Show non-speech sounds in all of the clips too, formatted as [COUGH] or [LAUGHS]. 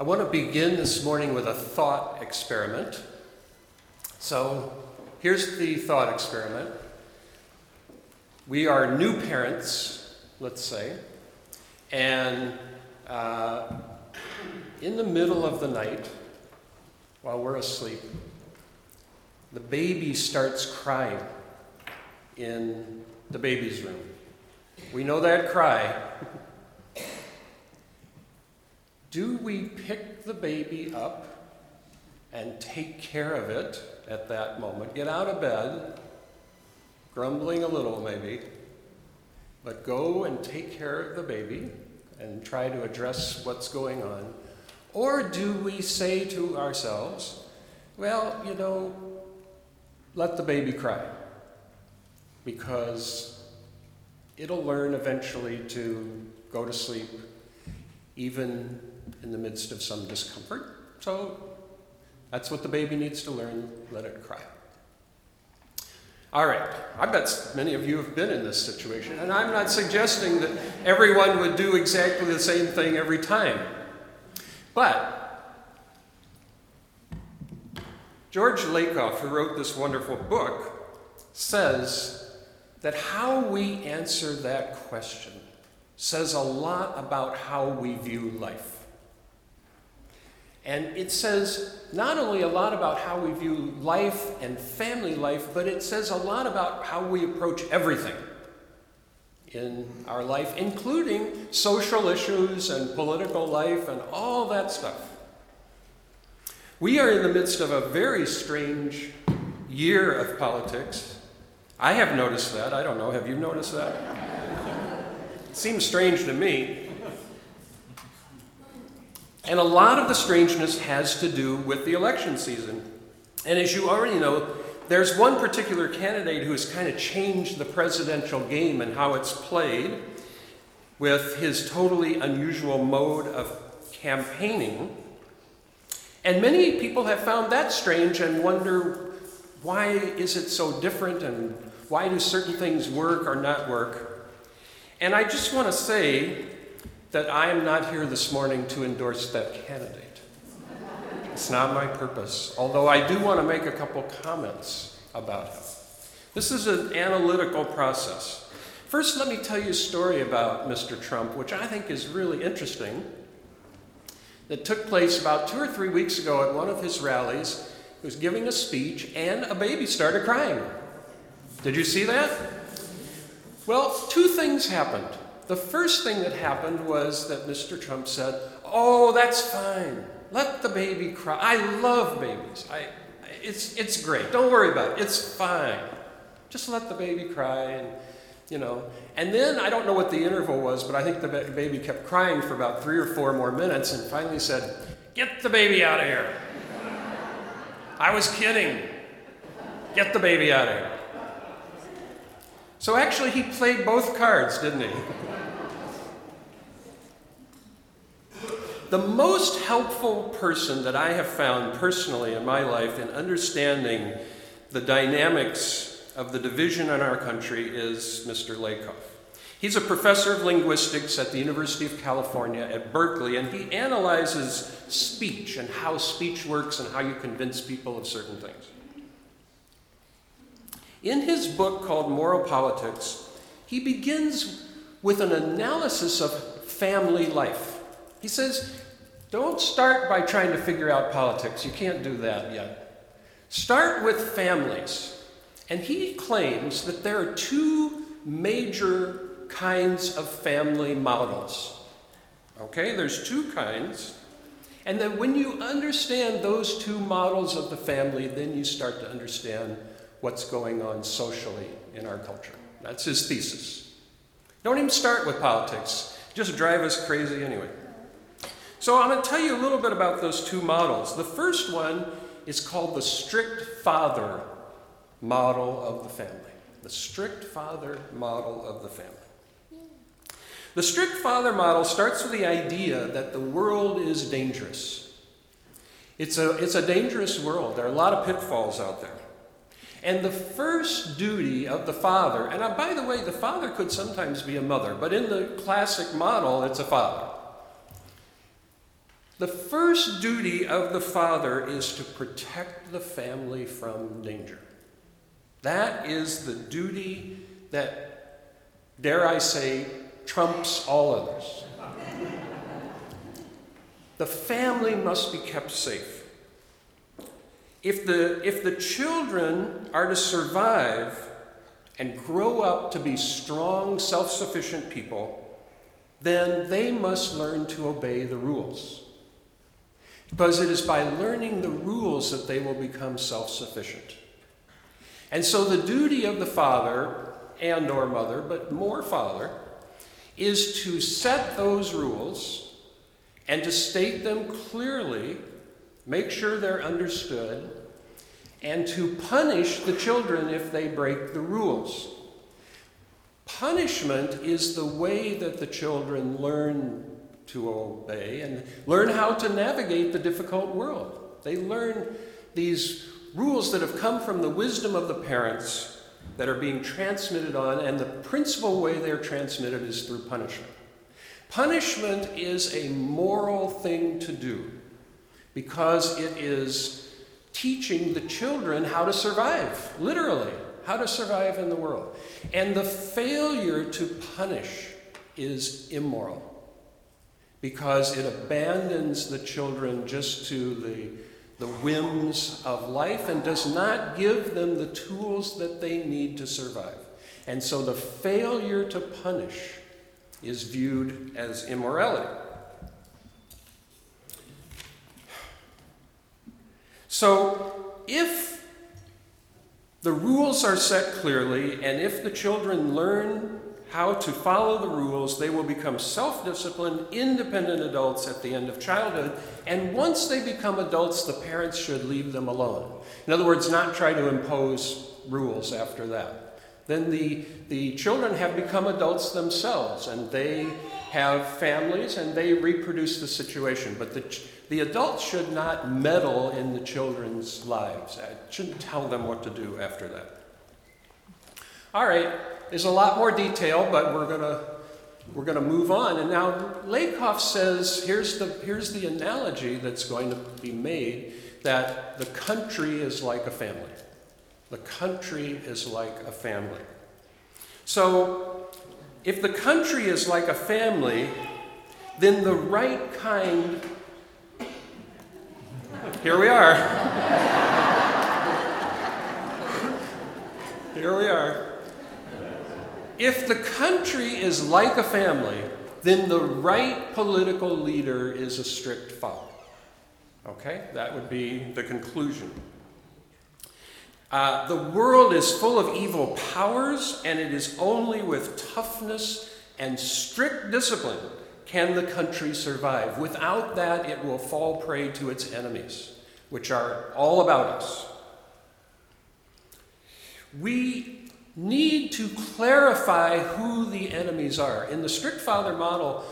I want to begin this morning with a thought experiment. So, here's the thought experiment. We are new parents, let's say, and uh, in the middle of the night, while we're asleep, the baby starts crying in the baby's room. We know that cry. [LAUGHS] Do we pick the baby up and take care of it at that moment? Get out of bed, grumbling a little maybe, but go and take care of the baby and try to address what's going on? Or do we say to ourselves, well, you know, let the baby cry because it'll learn eventually to go to sleep even in the midst of some discomfort. So that's what the baby needs to learn let it cry. All right, I bet many of you have been in this situation, and I'm not suggesting that everyone would do exactly the same thing every time. But George Lakoff, who wrote this wonderful book, says that how we answer that question says a lot about how we view life. And it says not only a lot about how we view life and family life, but it says a lot about how we approach everything in our life, including social issues and political life and all that stuff. We are in the midst of a very strange year of politics. I have noticed that. I don't know. Have you noticed that? It seems strange to me. And a lot of the strangeness has to do with the election season. And as you already know, there's one particular candidate who has kind of changed the presidential game and how it's played with his totally unusual mode of campaigning. And many people have found that strange and wonder why is it so different and why do certain things work or not work? And I just want to say that I am not here this morning to endorse that candidate. It's not my purpose, although I do want to make a couple comments about him. This is an analytical process. First, let me tell you a story about Mr. Trump, which I think is really interesting, that took place about two or three weeks ago at one of his rallies. He was giving a speech, and a baby started crying. Did you see that? Well, two things happened. The first thing that happened was that Mr. Trump said, Oh, that's fine. Let the baby cry. I love babies. I, it's, it's great. Don't worry about it. It's fine. Just let the baby cry and you know. And then I don't know what the interval was, but I think the baby kept crying for about three or four more minutes and finally said, Get the baby out of here. I was kidding. Get the baby out of here. So actually, he played both cards, didn't he? [LAUGHS] The most helpful person that I have found personally in my life in understanding the dynamics of the division in our country is Mr. Lakoff. He's a professor of linguistics at the University of California at Berkeley, and he analyzes speech and how speech works and how you convince people of certain things. In his book called Moral Politics, he begins with an analysis of family life. He says, don't start by trying to figure out politics. You can't do that yet. Start with families. And he claims that there are two major kinds of family models. Okay, there's two kinds. And that when you understand those two models of the family, then you start to understand what's going on socially in our culture. That's his thesis. Don't even start with politics, just drive us crazy anyway. So I'm going to tell you a little bit about those two models. The first one is called the strict father model of the family. The strict father model of the family. The strict father model starts with the idea that the world is dangerous. It's a, it's a dangerous world. There are a lot of pitfalls out there. And the first duty of the father, and by the way, the father could sometimes be a mother, but in the classic model, it's a father. The first duty of the father is to protect the family from danger. That is the duty that, dare I say, trumps all others. the family must be kept safe. If the, if the children are to survive and grow up to be strong, self sufficient people, then they must learn to obey the rules. Because it is by learning the rules that they will become self sufficient. And so the duty of the father and or mother, but more father, is to set those rules and to state them clearly, make sure they're understood, and to punish the children if they break the rules. Punishment is the way that the children learn to obey and learn how to navigate the difficult world. They learn these rules that have come from the wisdom of the parents that are being transmitted on, and the principal way they're transmitted is through punishment. Punishment is a moral thing to do because it is teaching the children how to survive, literally, how to survive in the world. And the failure to punish is immoral because it abandons the children just to the the whims of life and does not give them the tools that they need to survive. And so the failure to punish is viewed as immorality. So if the rules are set clearly, and if the children learn how to follow the rules, they will become self disciplined, independent adults at the end of childhood. And once they become adults, the parents should leave them alone. In other words, not try to impose rules after that. Then the, the children have become adults themselves, and they have families and they reproduce the situation. But the, the adults should not meddle in the children's lives, I shouldn't tell them what to do after that. All right, there's a lot more detail, but we're going to we're going to move on. And now Lakoff says here's the, here's the analogy that's going to be made that the country is like a family. The country is like a family. So, if the country is like a family, then the right kind. Here we are. [LAUGHS] Here we are. If the country is like a family, then the right political leader is a strict father. Okay? That would be the conclusion. Uh, the world is full of evil powers, and it is only with toughness and strict discipline can the country survive. Without that, it will fall prey to its enemies, which are all about us. We need to clarify who the enemies are. In the strict father model,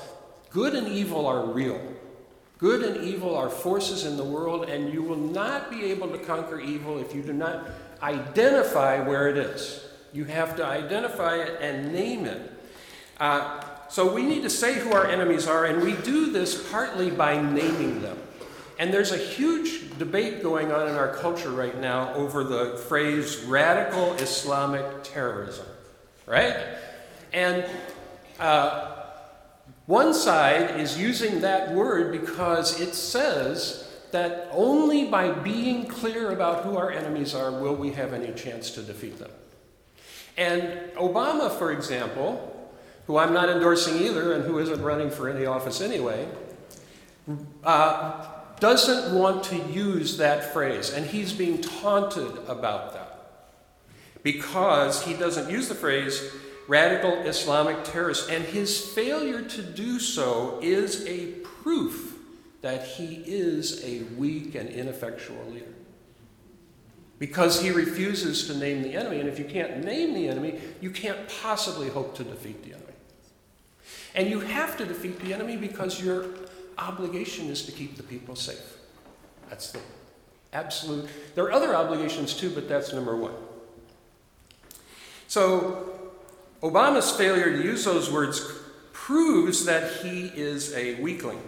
good and evil are real. Good and evil are forces in the world, and you will not be able to conquer evil if you do not identify where it is. You have to identify it and name it. Uh, so we need to say who our enemies are, and we do this partly by naming them. And there's a huge debate going on in our culture right now over the phrase radical Islamic terrorism, right? And uh, one side is using that word because it says that only by being clear about who our enemies are will we have any chance to defeat them. And Obama, for example, who I'm not endorsing either and who isn't running for any office anyway, uh, doesn't want to use that phrase, and he's being taunted about that because he doesn't use the phrase radical Islamic terrorist, and his failure to do so is a proof that he is a weak and ineffectual leader. Because he refuses to name the enemy, and if you can't name the enemy, you can't possibly hope to defeat the enemy. And you have to defeat the enemy because you're obligation is to keep the people safe. That's the absolute. There are other obligations too, but that's number one. So, Obama's failure to use those words proves that he is a weakling.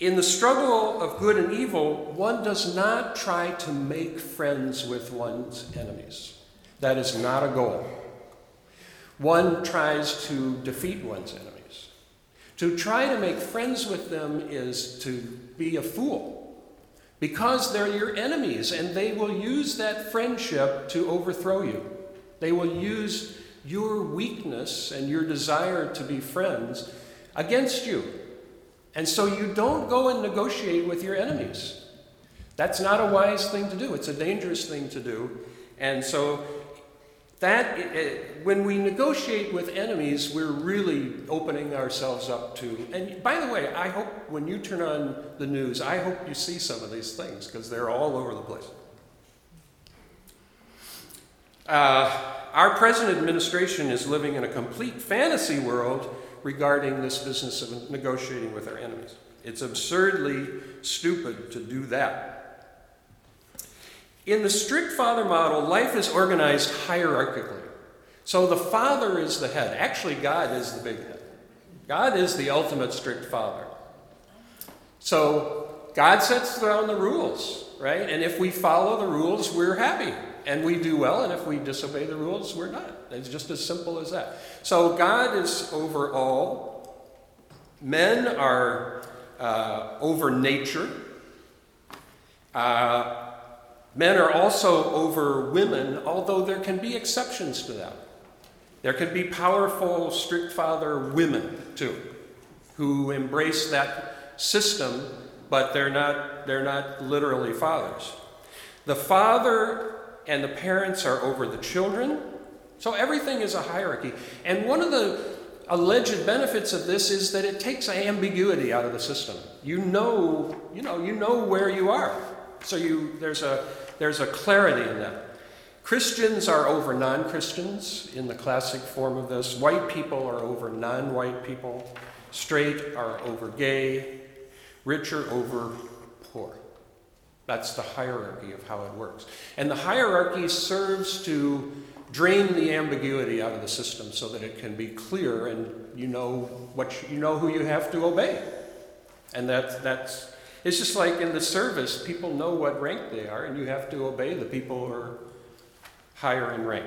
In the struggle of good and evil, one does not try to make friends with one's enemies. That is not a goal. One tries to defeat one's enemies. To try to make friends with them is to be a fool because they're your enemies and they will use that friendship to overthrow you. They will use your weakness and your desire to be friends against you. And so you don't go and negotiate with your enemies. That's not a wise thing to do. It's a dangerous thing to do. And so that when we negotiate with enemies, we're really opening ourselves up to. And by the way, I hope when you turn on the news, I hope you see some of these things because they're all over the place. Uh, our present administration is living in a complete fantasy world regarding this business of negotiating with our enemies. It's absurdly stupid to do that. In the strict father model, life is organized hierarchically. So the father is the head. Actually, God is the big head. God is the ultimate strict father. So God sets down the rules, right? And if we follow the rules, we're happy and we do well. And if we disobey the rules, we're not. It's just as simple as that. So God is over all. Men are uh, over nature. Uh, Men are also over women, although there can be exceptions to that. There can be powerful, strict father women, too, who embrace that system, but they're not, they're not literally fathers. The father and the parents are over the children, so everything is a hierarchy. And one of the alleged benefits of this is that it takes ambiguity out of the system. You know, you know, you know where you are. So you, there's, a, there's a clarity in that. Christians are over non Christians in the classic form of this. White people are over non white people. Straight are over gay. Rich are over poor. That's the hierarchy of how it works. And the hierarchy serves to drain the ambiguity out of the system so that it can be clear and you know what you, you know who you have to obey. And that, that's it's just like in the service, people know what rank they are, and you have to obey the people who are higher in rank.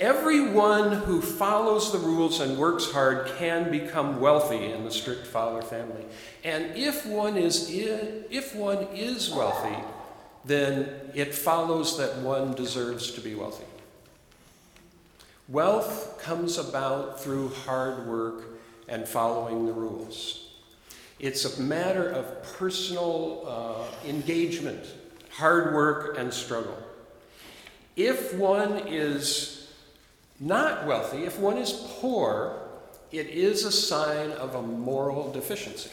Everyone who follows the rules and works hard can become wealthy in the strict father family. And if one is if one is wealthy, then it follows that one deserves to be wealthy. Wealth comes about through hard work and following the rules. It's a matter of personal uh, engagement, hard work, and struggle. If one is not wealthy, if one is poor, it is a sign of a moral deficiency.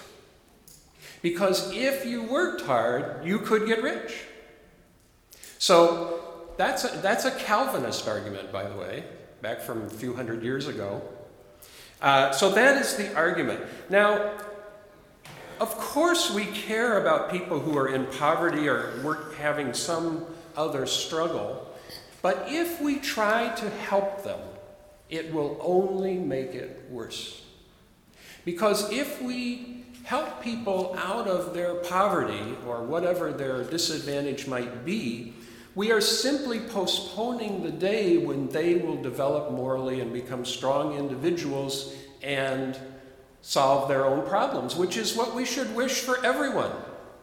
Because if you worked hard, you could get rich. So that's a, that's a Calvinist argument, by the way, back from a few hundred years ago. Uh, so that is the argument. Now, of course, we care about people who are in poverty or work having some other struggle, but if we try to help them, it will only make it worse. Because if we help people out of their poverty or whatever their disadvantage might be, we are simply postponing the day when they will develop morally and become strong individuals and solve their own problems, which is what we should wish for everyone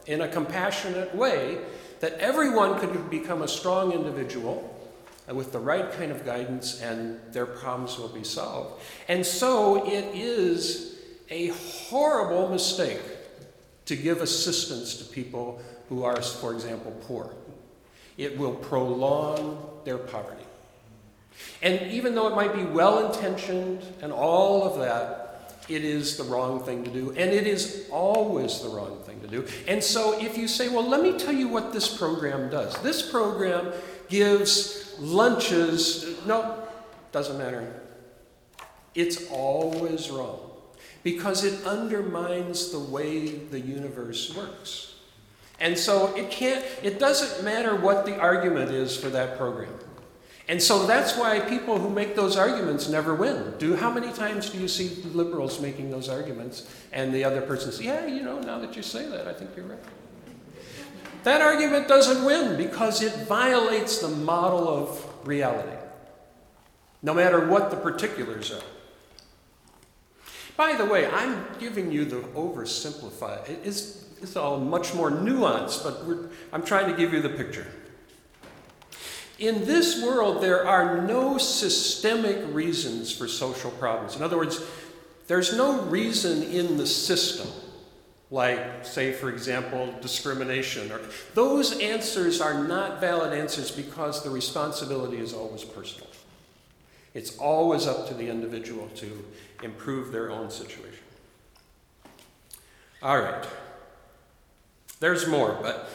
in a compassionate way, that everyone could become a strong individual with the right kind of guidance and their problems will be solved. And so it is a horrible mistake to give assistance to people who are, for example, poor. It will prolong their poverty. And even though it might be well intentioned and all of that, it is the wrong thing to do, and it is always the wrong thing to do. And so, if you say, Well, let me tell you what this program does, this program gives lunches, no, doesn't matter. It's always wrong because it undermines the way the universe works. And so it can't, it doesn't matter what the argument is for that program. And so that's why people who make those arguments never win. Do how many times do you see liberals making those arguments and the other person says, "Yeah, you know, now that you say that, I think you're right." That argument doesn't win because it violates the model of reality. No matter what the particulars are. By the way, I'm giving you the oversimplified. It is, it's all much more nuanced, but I'm trying to give you the picture. In this world, there are no systemic reasons for social problems. In other words, there's no reason in the system, like, say, for example, discrimination. Or, those answers are not valid answers because the responsibility is always personal. It's always up to the individual to improve their own situation. All right. There's more, but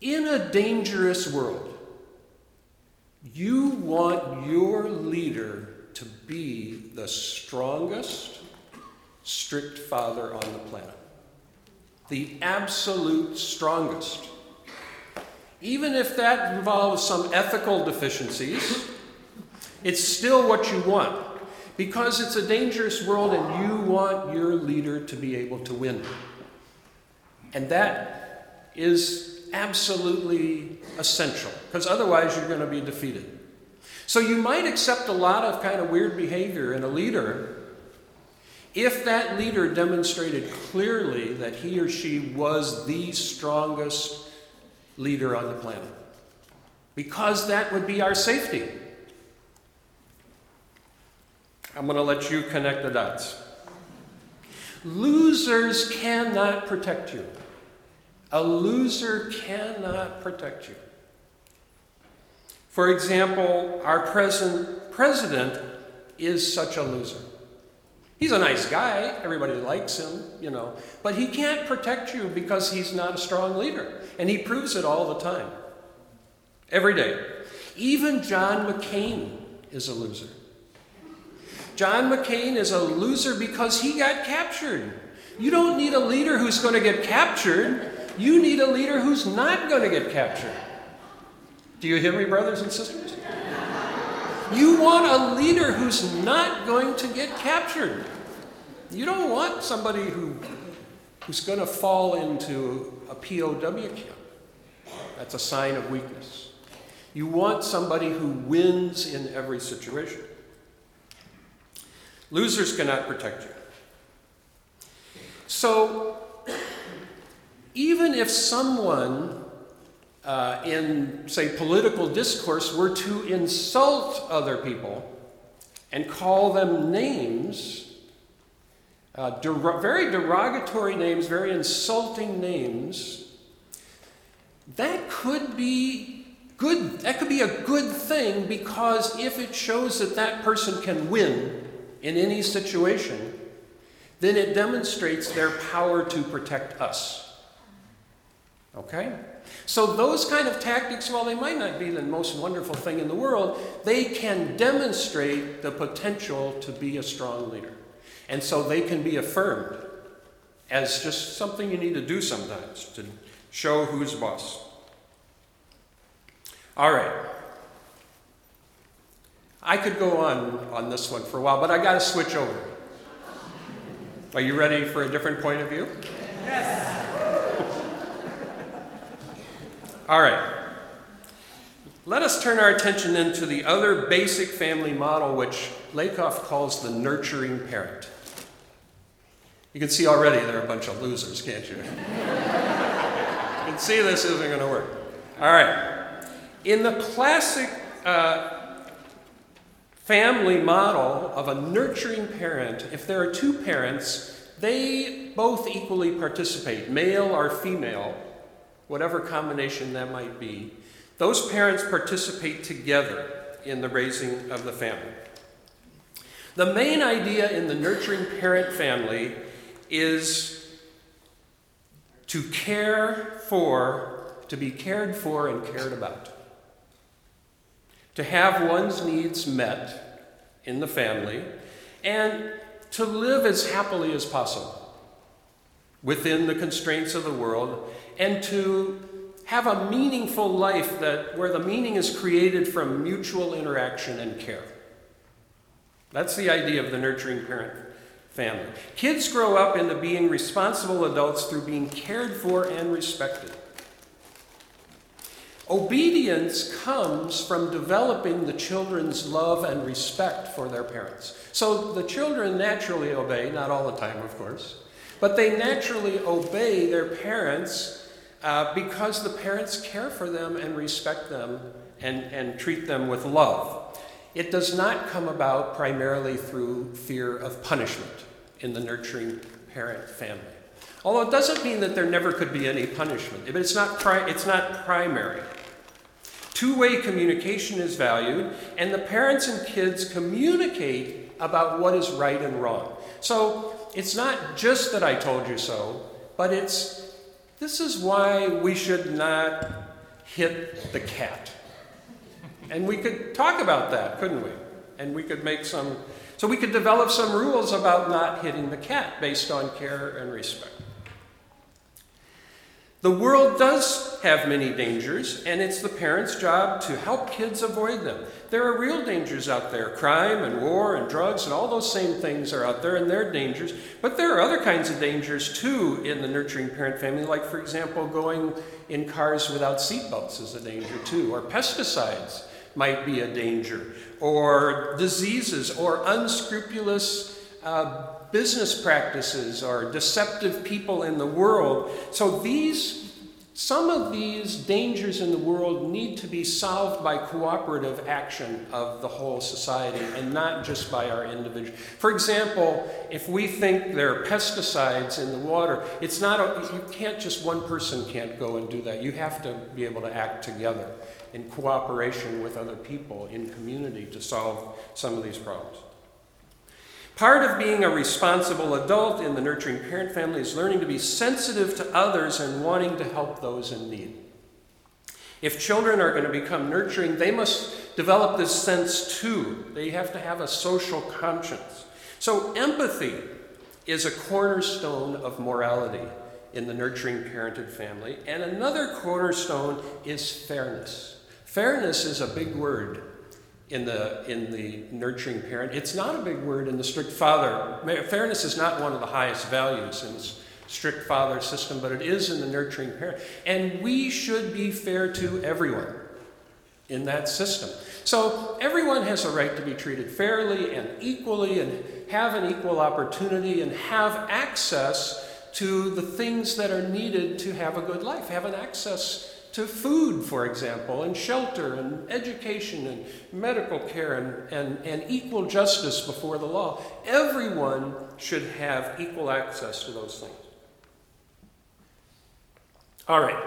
in a dangerous world, you want your leader to be the strongest, strict father on the planet. The absolute strongest. Even if that involves some ethical deficiencies, it's still what you want because it's a dangerous world and you want your leader to be able to win. And that is absolutely essential because otherwise you're going to be defeated. So you might accept a lot of kind of weird behavior in a leader if that leader demonstrated clearly that he or she was the strongest leader on the planet. Because that would be our safety. I'm going to let you connect the dots. Losers cannot protect you. A loser cannot protect you. For example, our present president is such a loser. He's a nice guy, everybody likes him, you know, but he can't protect you because he's not a strong leader. And he proves it all the time, every day. Even John McCain is a loser. John McCain is a loser because he got captured. You don't need a leader who's going to get captured. You need a leader who's not going to get captured. Do you hear me, brothers and sisters? You want a leader who's not going to get captured. You don't want somebody who, who's going to fall into a POW camp. That's a sign of weakness. You want somebody who wins in every situation. Losers cannot protect you. So, even if someone uh, in, say, political discourse were to insult other people and call them names, uh, der- very derogatory names, very insulting names, that could be good. That could be a good thing because if it shows that that person can win, in any situation, then it demonstrates their power to protect us. Okay? So, those kind of tactics, while they might not be the most wonderful thing in the world, they can demonstrate the potential to be a strong leader. And so they can be affirmed as just something you need to do sometimes to show who's boss. All right. I could go on on this one for a while, but I got to switch over. Are you ready for a different point of view? Yes. All right. Let us turn our attention then to the other basic family model, which Lakoff calls the nurturing parent. You can see already they're a bunch of losers, can't you? you can see this isn't going to work. All right. In the classic uh, family model of a nurturing parent, if there are two parents, they both equally participate, male or female, whatever combination that might be. Those parents participate together in the raising of the family. The main idea in the nurturing parent family is to care for, to be cared for and cared about to have one's needs met in the family, and to live as happily as possible within the constraints of the world, and to have a meaningful life that, where the meaning is created from mutual interaction and care. That's the idea of the nurturing parent family. Kids grow up into being responsible adults through being cared for and respected. Obedience comes from developing the children's love and respect for their parents. So the children naturally obey, not all the time, of course, but they naturally obey their parents uh, because the parents care for them and respect them and, and treat them with love. It does not come about primarily through fear of punishment in the nurturing parent family. Although it doesn't mean that there never could be any punishment, but it's not, pri- it's not primary. Two way communication is valued, and the parents and kids communicate about what is right and wrong. So it's not just that I told you so, but it's this is why we should not hit the cat. And we could talk about that, couldn't we? And we could make some, so we could develop some rules about not hitting the cat based on care and respect. The world does have many dangers, and it's the parents' job to help kids avoid them. There are real dangers out there crime and war and drugs and all those same things are out there, and they're dangers. But there are other kinds of dangers too in the nurturing parent family, like, for example, going in cars without seatbelts is a danger too, or pesticides might be a danger, or diseases, or unscrupulous. Uh, business practices or deceptive people in the world. So these some of these dangers in the world need to be solved by cooperative action of the whole society and not just by our individual. For example, if we think there are pesticides in the water, it's not a, you can't just one person can't go and do that. You have to be able to act together in cooperation with other people in community to solve some of these problems. Part of being a responsible adult in the nurturing parent family is learning to be sensitive to others and wanting to help those in need. If children are going to become nurturing, they must develop this sense too. They have to have a social conscience. So, empathy is a cornerstone of morality in the nurturing parented family. And another cornerstone is fairness. Fairness is a big word in the, in the nurturing parent. It's not a big word in the strict father. Fairness is not one of the highest values in the strict father system, but it is in the nurturing parent. And we should be fair to everyone in that system. So everyone has a right to be treated fairly and equally and have an equal opportunity and have access to the things that are needed to have a good life, have an access to food, for example, and shelter, and education, and medical care, and, and, and equal justice before the law. Everyone should have equal access to those things. All right.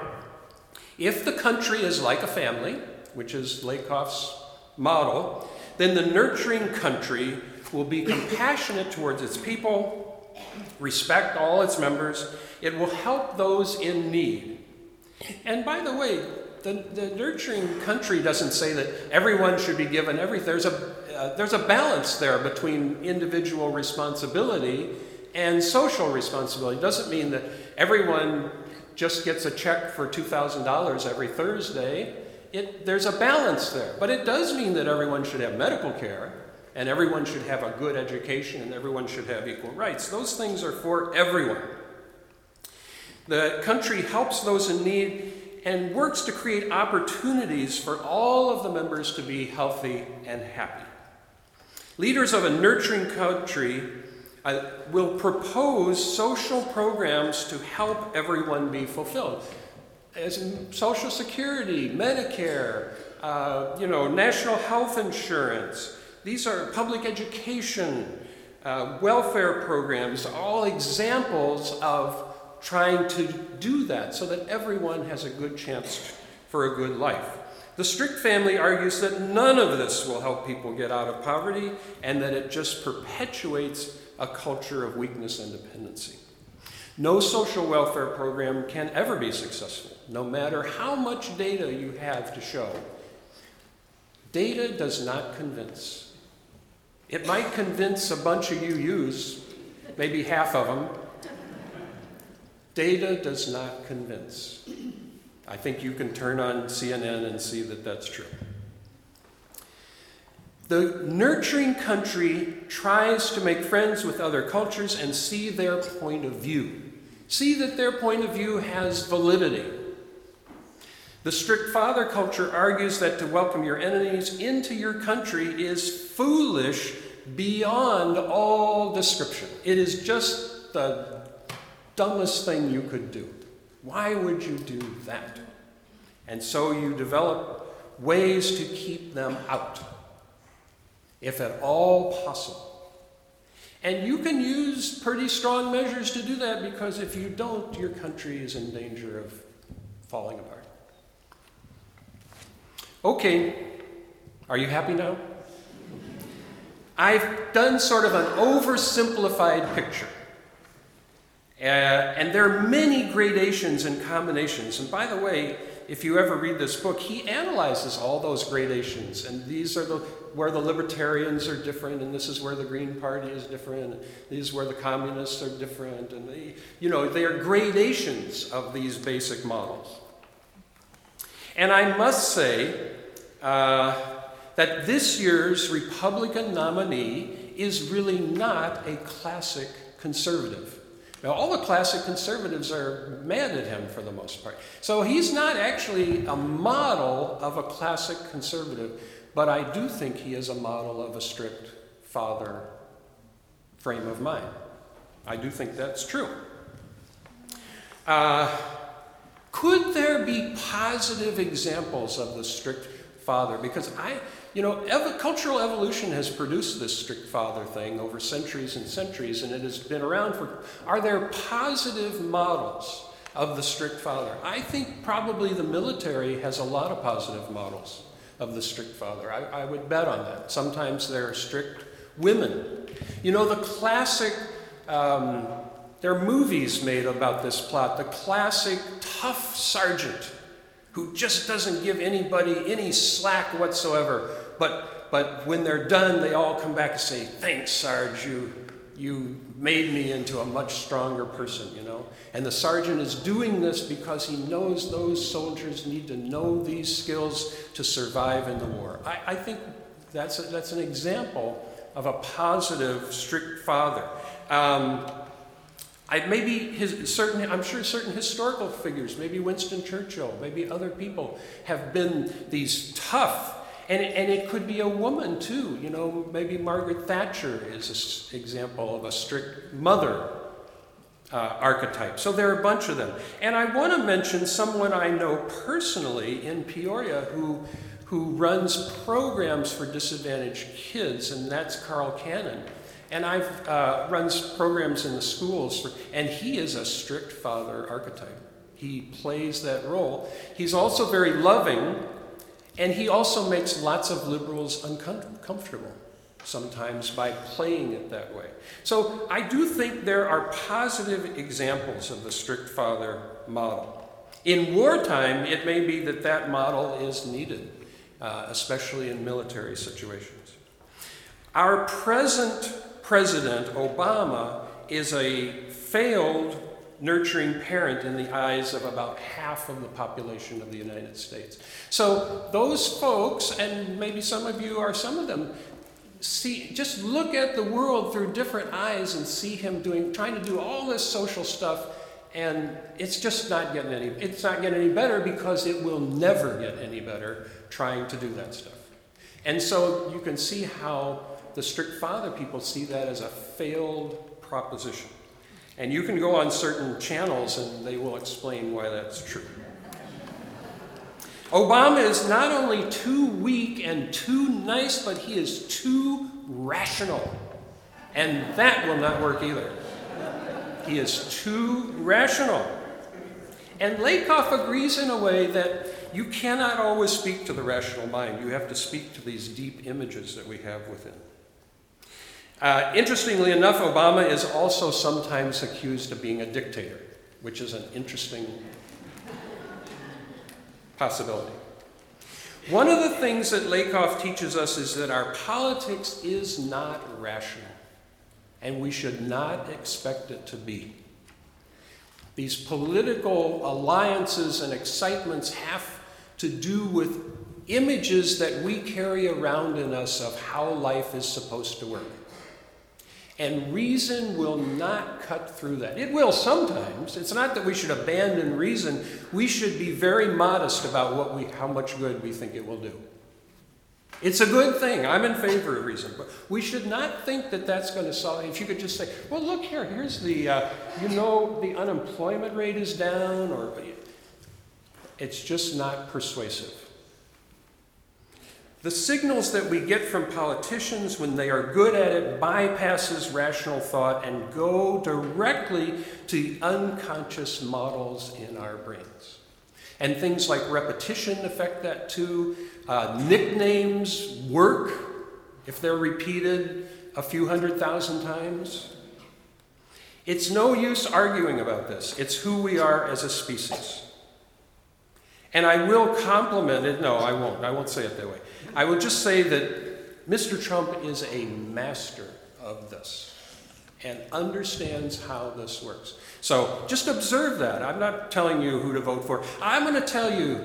If the country is like a family, which is Lakoff's model, then the nurturing country will be compassionate towards its people, respect all its members, it will help those in need and by the way, the, the nurturing country doesn't say that everyone should be given everything. There's a, uh, there's a balance there between individual responsibility and social responsibility. It doesn't mean that everyone just gets a check for $2,000 every Thursday. It, there's a balance there. But it does mean that everyone should have medical care, and everyone should have a good education, and everyone should have equal rights. Those things are for everyone. The country helps those in need and works to create opportunities for all of the members to be healthy and happy. Leaders of a nurturing country uh, will propose social programs to help everyone be fulfilled. As in Social Security, Medicare, uh, you know, national health insurance, these are public education, uh, welfare programs, all examples of trying to do that so that everyone has a good chance for a good life. The strict family argues that none of this will help people get out of poverty and that it just perpetuates a culture of weakness and dependency. No social welfare program can ever be successful, no matter how much data you have to show. Data does not convince. It might convince a bunch of UUs, maybe half of them, Data does not convince. I think you can turn on CNN and see that that's true. The nurturing country tries to make friends with other cultures and see their point of view. See that their point of view has validity. The strict father culture argues that to welcome your enemies into your country is foolish beyond all description. It is just the dumbest thing you could do. Why would you do that? And so you develop ways to keep them out if at all possible. And you can use pretty strong measures to do that because if you don't, your country is in danger of falling apart. Okay, are you happy now? I've done sort of an oversimplified picture. Uh, and there are many gradations and combinations. And by the way, if you ever read this book, he analyzes all those gradations. And these are the where the libertarians are different, and this is where the Green Party is different, and these where the communists are different, and they, you know, they are gradations of these basic models. And I must say uh, that this year's Republican nominee is really not a classic conservative. Now, all the classic conservatives are mad at him for the most part. So he's not actually a model of a classic conservative, but I do think he is a model of a strict father frame of mind. I do think that's true. Uh, could there be positive examples of the strict father? Because I, you know, ev- cultural evolution has produced this strict father thing over centuries and centuries, and it has been around for. Are there positive models of the strict father? I think probably the military has a lot of positive models of the strict father. I, I would bet on that. Sometimes there are strict women. You know, the classic. Um, there are movies made about this plot. The classic tough sergeant who just doesn't give anybody any slack whatsoever but, but when they're done, they all come back and say, Thanks, Sarge, you, you made me into a much stronger person, you know? And the sergeant is doing this because he knows those soldiers need to know these skills to survive in the war. I, I think that's, a, that's an example of a positive, strict father. Um, I, maybe his, certain, I'm sure certain historical figures, maybe Winston Churchill, maybe other people, have been these tough, and, and it could be a woman too. You know, maybe Margaret Thatcher is an example of a strict mother uh, archetype. So there are a bunch of them. And I want to mention someone I know personally in Peoria who, who runs programs for disadvantaged kids, and that's Carl Cannon. And I've uh, runs programs in the schools, for, and he is a strict father archetype. He plays that role. He's also very loving and he also makes lots of liberals uncomfortable sometimes by playing it that way. So I do think there are positive examples of the strict father model. In wartime, it may be that that model is needed, uh, especially in military situations. Our present president, Obama, is a failed nurturing parent in the eyes of about half of the population of the United States. So those folks, and maybe some of you are some of them, see just look at the world through different eyes and see him doing trying to do all this social stuff and it's just not getting any it's not getting any better because it will never get any better trying to do that stuff. And so you can see how the strict father people see that as a failed proposition. And you can go on certain channels and they will explain why that's true. Obama is not only too weak and too nice, but he is too rational. And that will not work either. He is too rational. And Lakoff agrees in a way that you cannot always speak to the rational mind. You have to speak to these deep images that we have within. Uh, interestingly enough, Obama is also sometimes accused of being a dictator, which is an interesting possibility. One of the things that Lakoff teaches us is that our politics is not rational, and we should not expect it to be. These political alliances and excitements have to do with images that we carry around in us of how life is supposed to work. And reason will not cut through that. It will sometimes. It's not that we should abandon reason. We should be very modest about what we, how much good we think it will do. It's a good thing. I'm in favor of reason. But we should not think that that's going to solve If you could just say, well, look here, here's the, uh, you know, the unemployment rate is down, or it's just not persuasive. The signals that we get from politicians when they are good at it bypasses rational thought and go directly to unconscious models in our brains. And things like repetition affect that too. Uh, nicknames work if they're repeated a few hundred thousand times. It's no use arguing about this. It's who we are as a species. And I will compliment it. No, I won't. I won't say it that way. I will just say that Mr. Trump is a master of this and understands how this works. So just observe that. I'm not telling you who to vote for. I'm going to tell you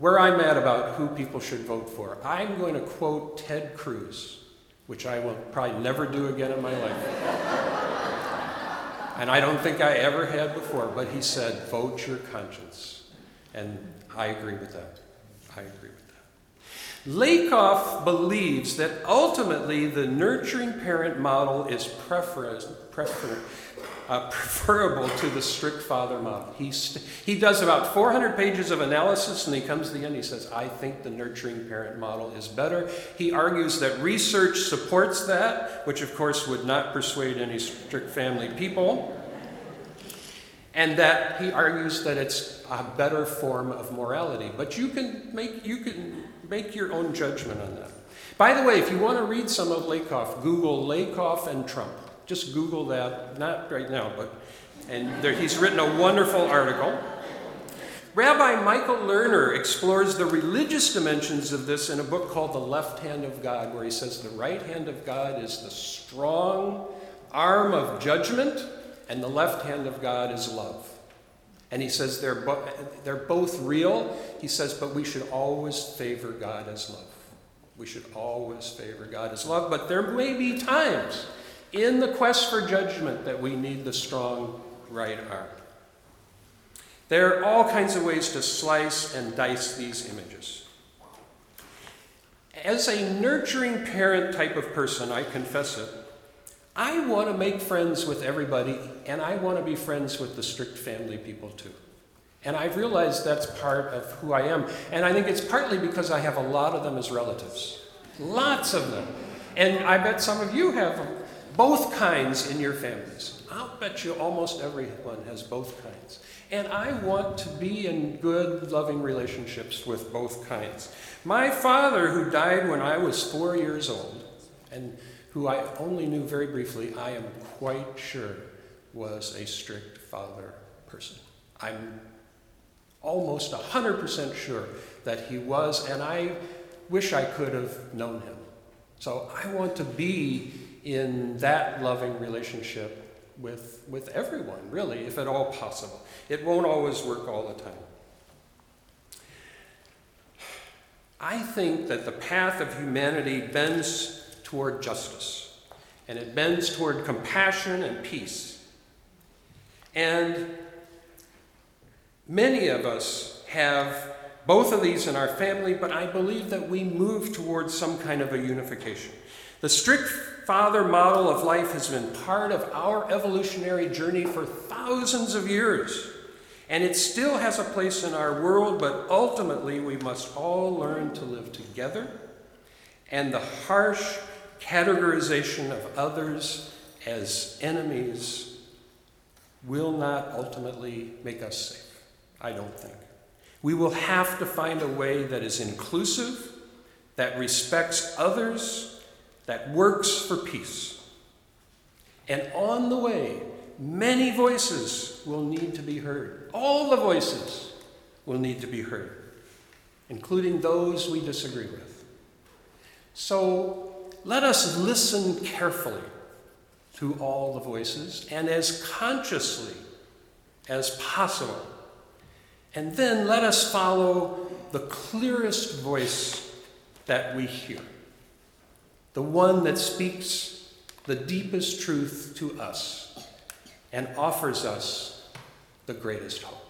where I'm at about who people should vote for. I'm going to quote Ted Cruz, which I will probably never do again in my life. and I don't think I ever had before, but he said, vote your conscience. And I agree with that. I agree with that. Lakoff believes that ultimately the nurturing parent model is prefer- prefer- uh, preferable to the strict father model. He, st- he does about 400 pages of analysis and he comes to the end. He says, I think the nurturing parent model is better. He argues that research supports that, which of course would not persuade any strict family people. And that he argues that it's a better form of morality. But you can make, you can make your own judgment on that. By the way, if you want to read some of Lakoff, Google Lakoff and Trump. Just Google that, not right now, but, and there, he's written a wonderful article. Rabbi Michael Lerner explores the religious dimensions of this in a book called The Left Hand of God, where he says the right hand of God is the strong arm of judgment, and the left hand of God is love. And he says they're, bo- they're both real. He says, but we should always favor God as love. We should always favor God as love, but there may be times in the quest for judgment that we need the strong right arm. There are all kinds of ways to slice and dice these images. As a nurturing parent type of person, I confess it, I want to make friends with everybody, and I want to be friends with the strict family people too. And I've realized that's part of who I am. And I think it's partly because I have a lot of them as relatives. Lots of them. And I bet some of you have both kinds in your families. I'll bet you almost everyone has both kinds. And I want to be in good, loving relationships with both kinds. My father, who died when I was four years old, and who I only knew very briefly, I am quite sure was a strict father person. I'm almost 100% sure that he was, and I wish I could have known him. So I want to be in that loving relationship with, with everyone, really, if at all possible. It won't always work all the time. I think that the path of humanity bends toward justice, and it bends toward compassion and peace. And many of us have both of these in our family, but I believe that we move towards some kind of a unification. The strict father model of life has been part of our evolutionary journey for thousands of years. And it still has a place in our world, but ultimately we must all learn to live together. And the harsh categorization of others as enemies will not ultimately make us safe, I don't think. We will have to find a way that is inclusive, that respects others, that works for peace. And on the way, many voices will need to be heard. All the voices will need to be heard, including those we disagree with. So let us listen carefully to all the voices and as consciously as possible. And then let us follow the clearest voice that we hear, the one that speaks the deepest truth to us and offers us the greatest hope.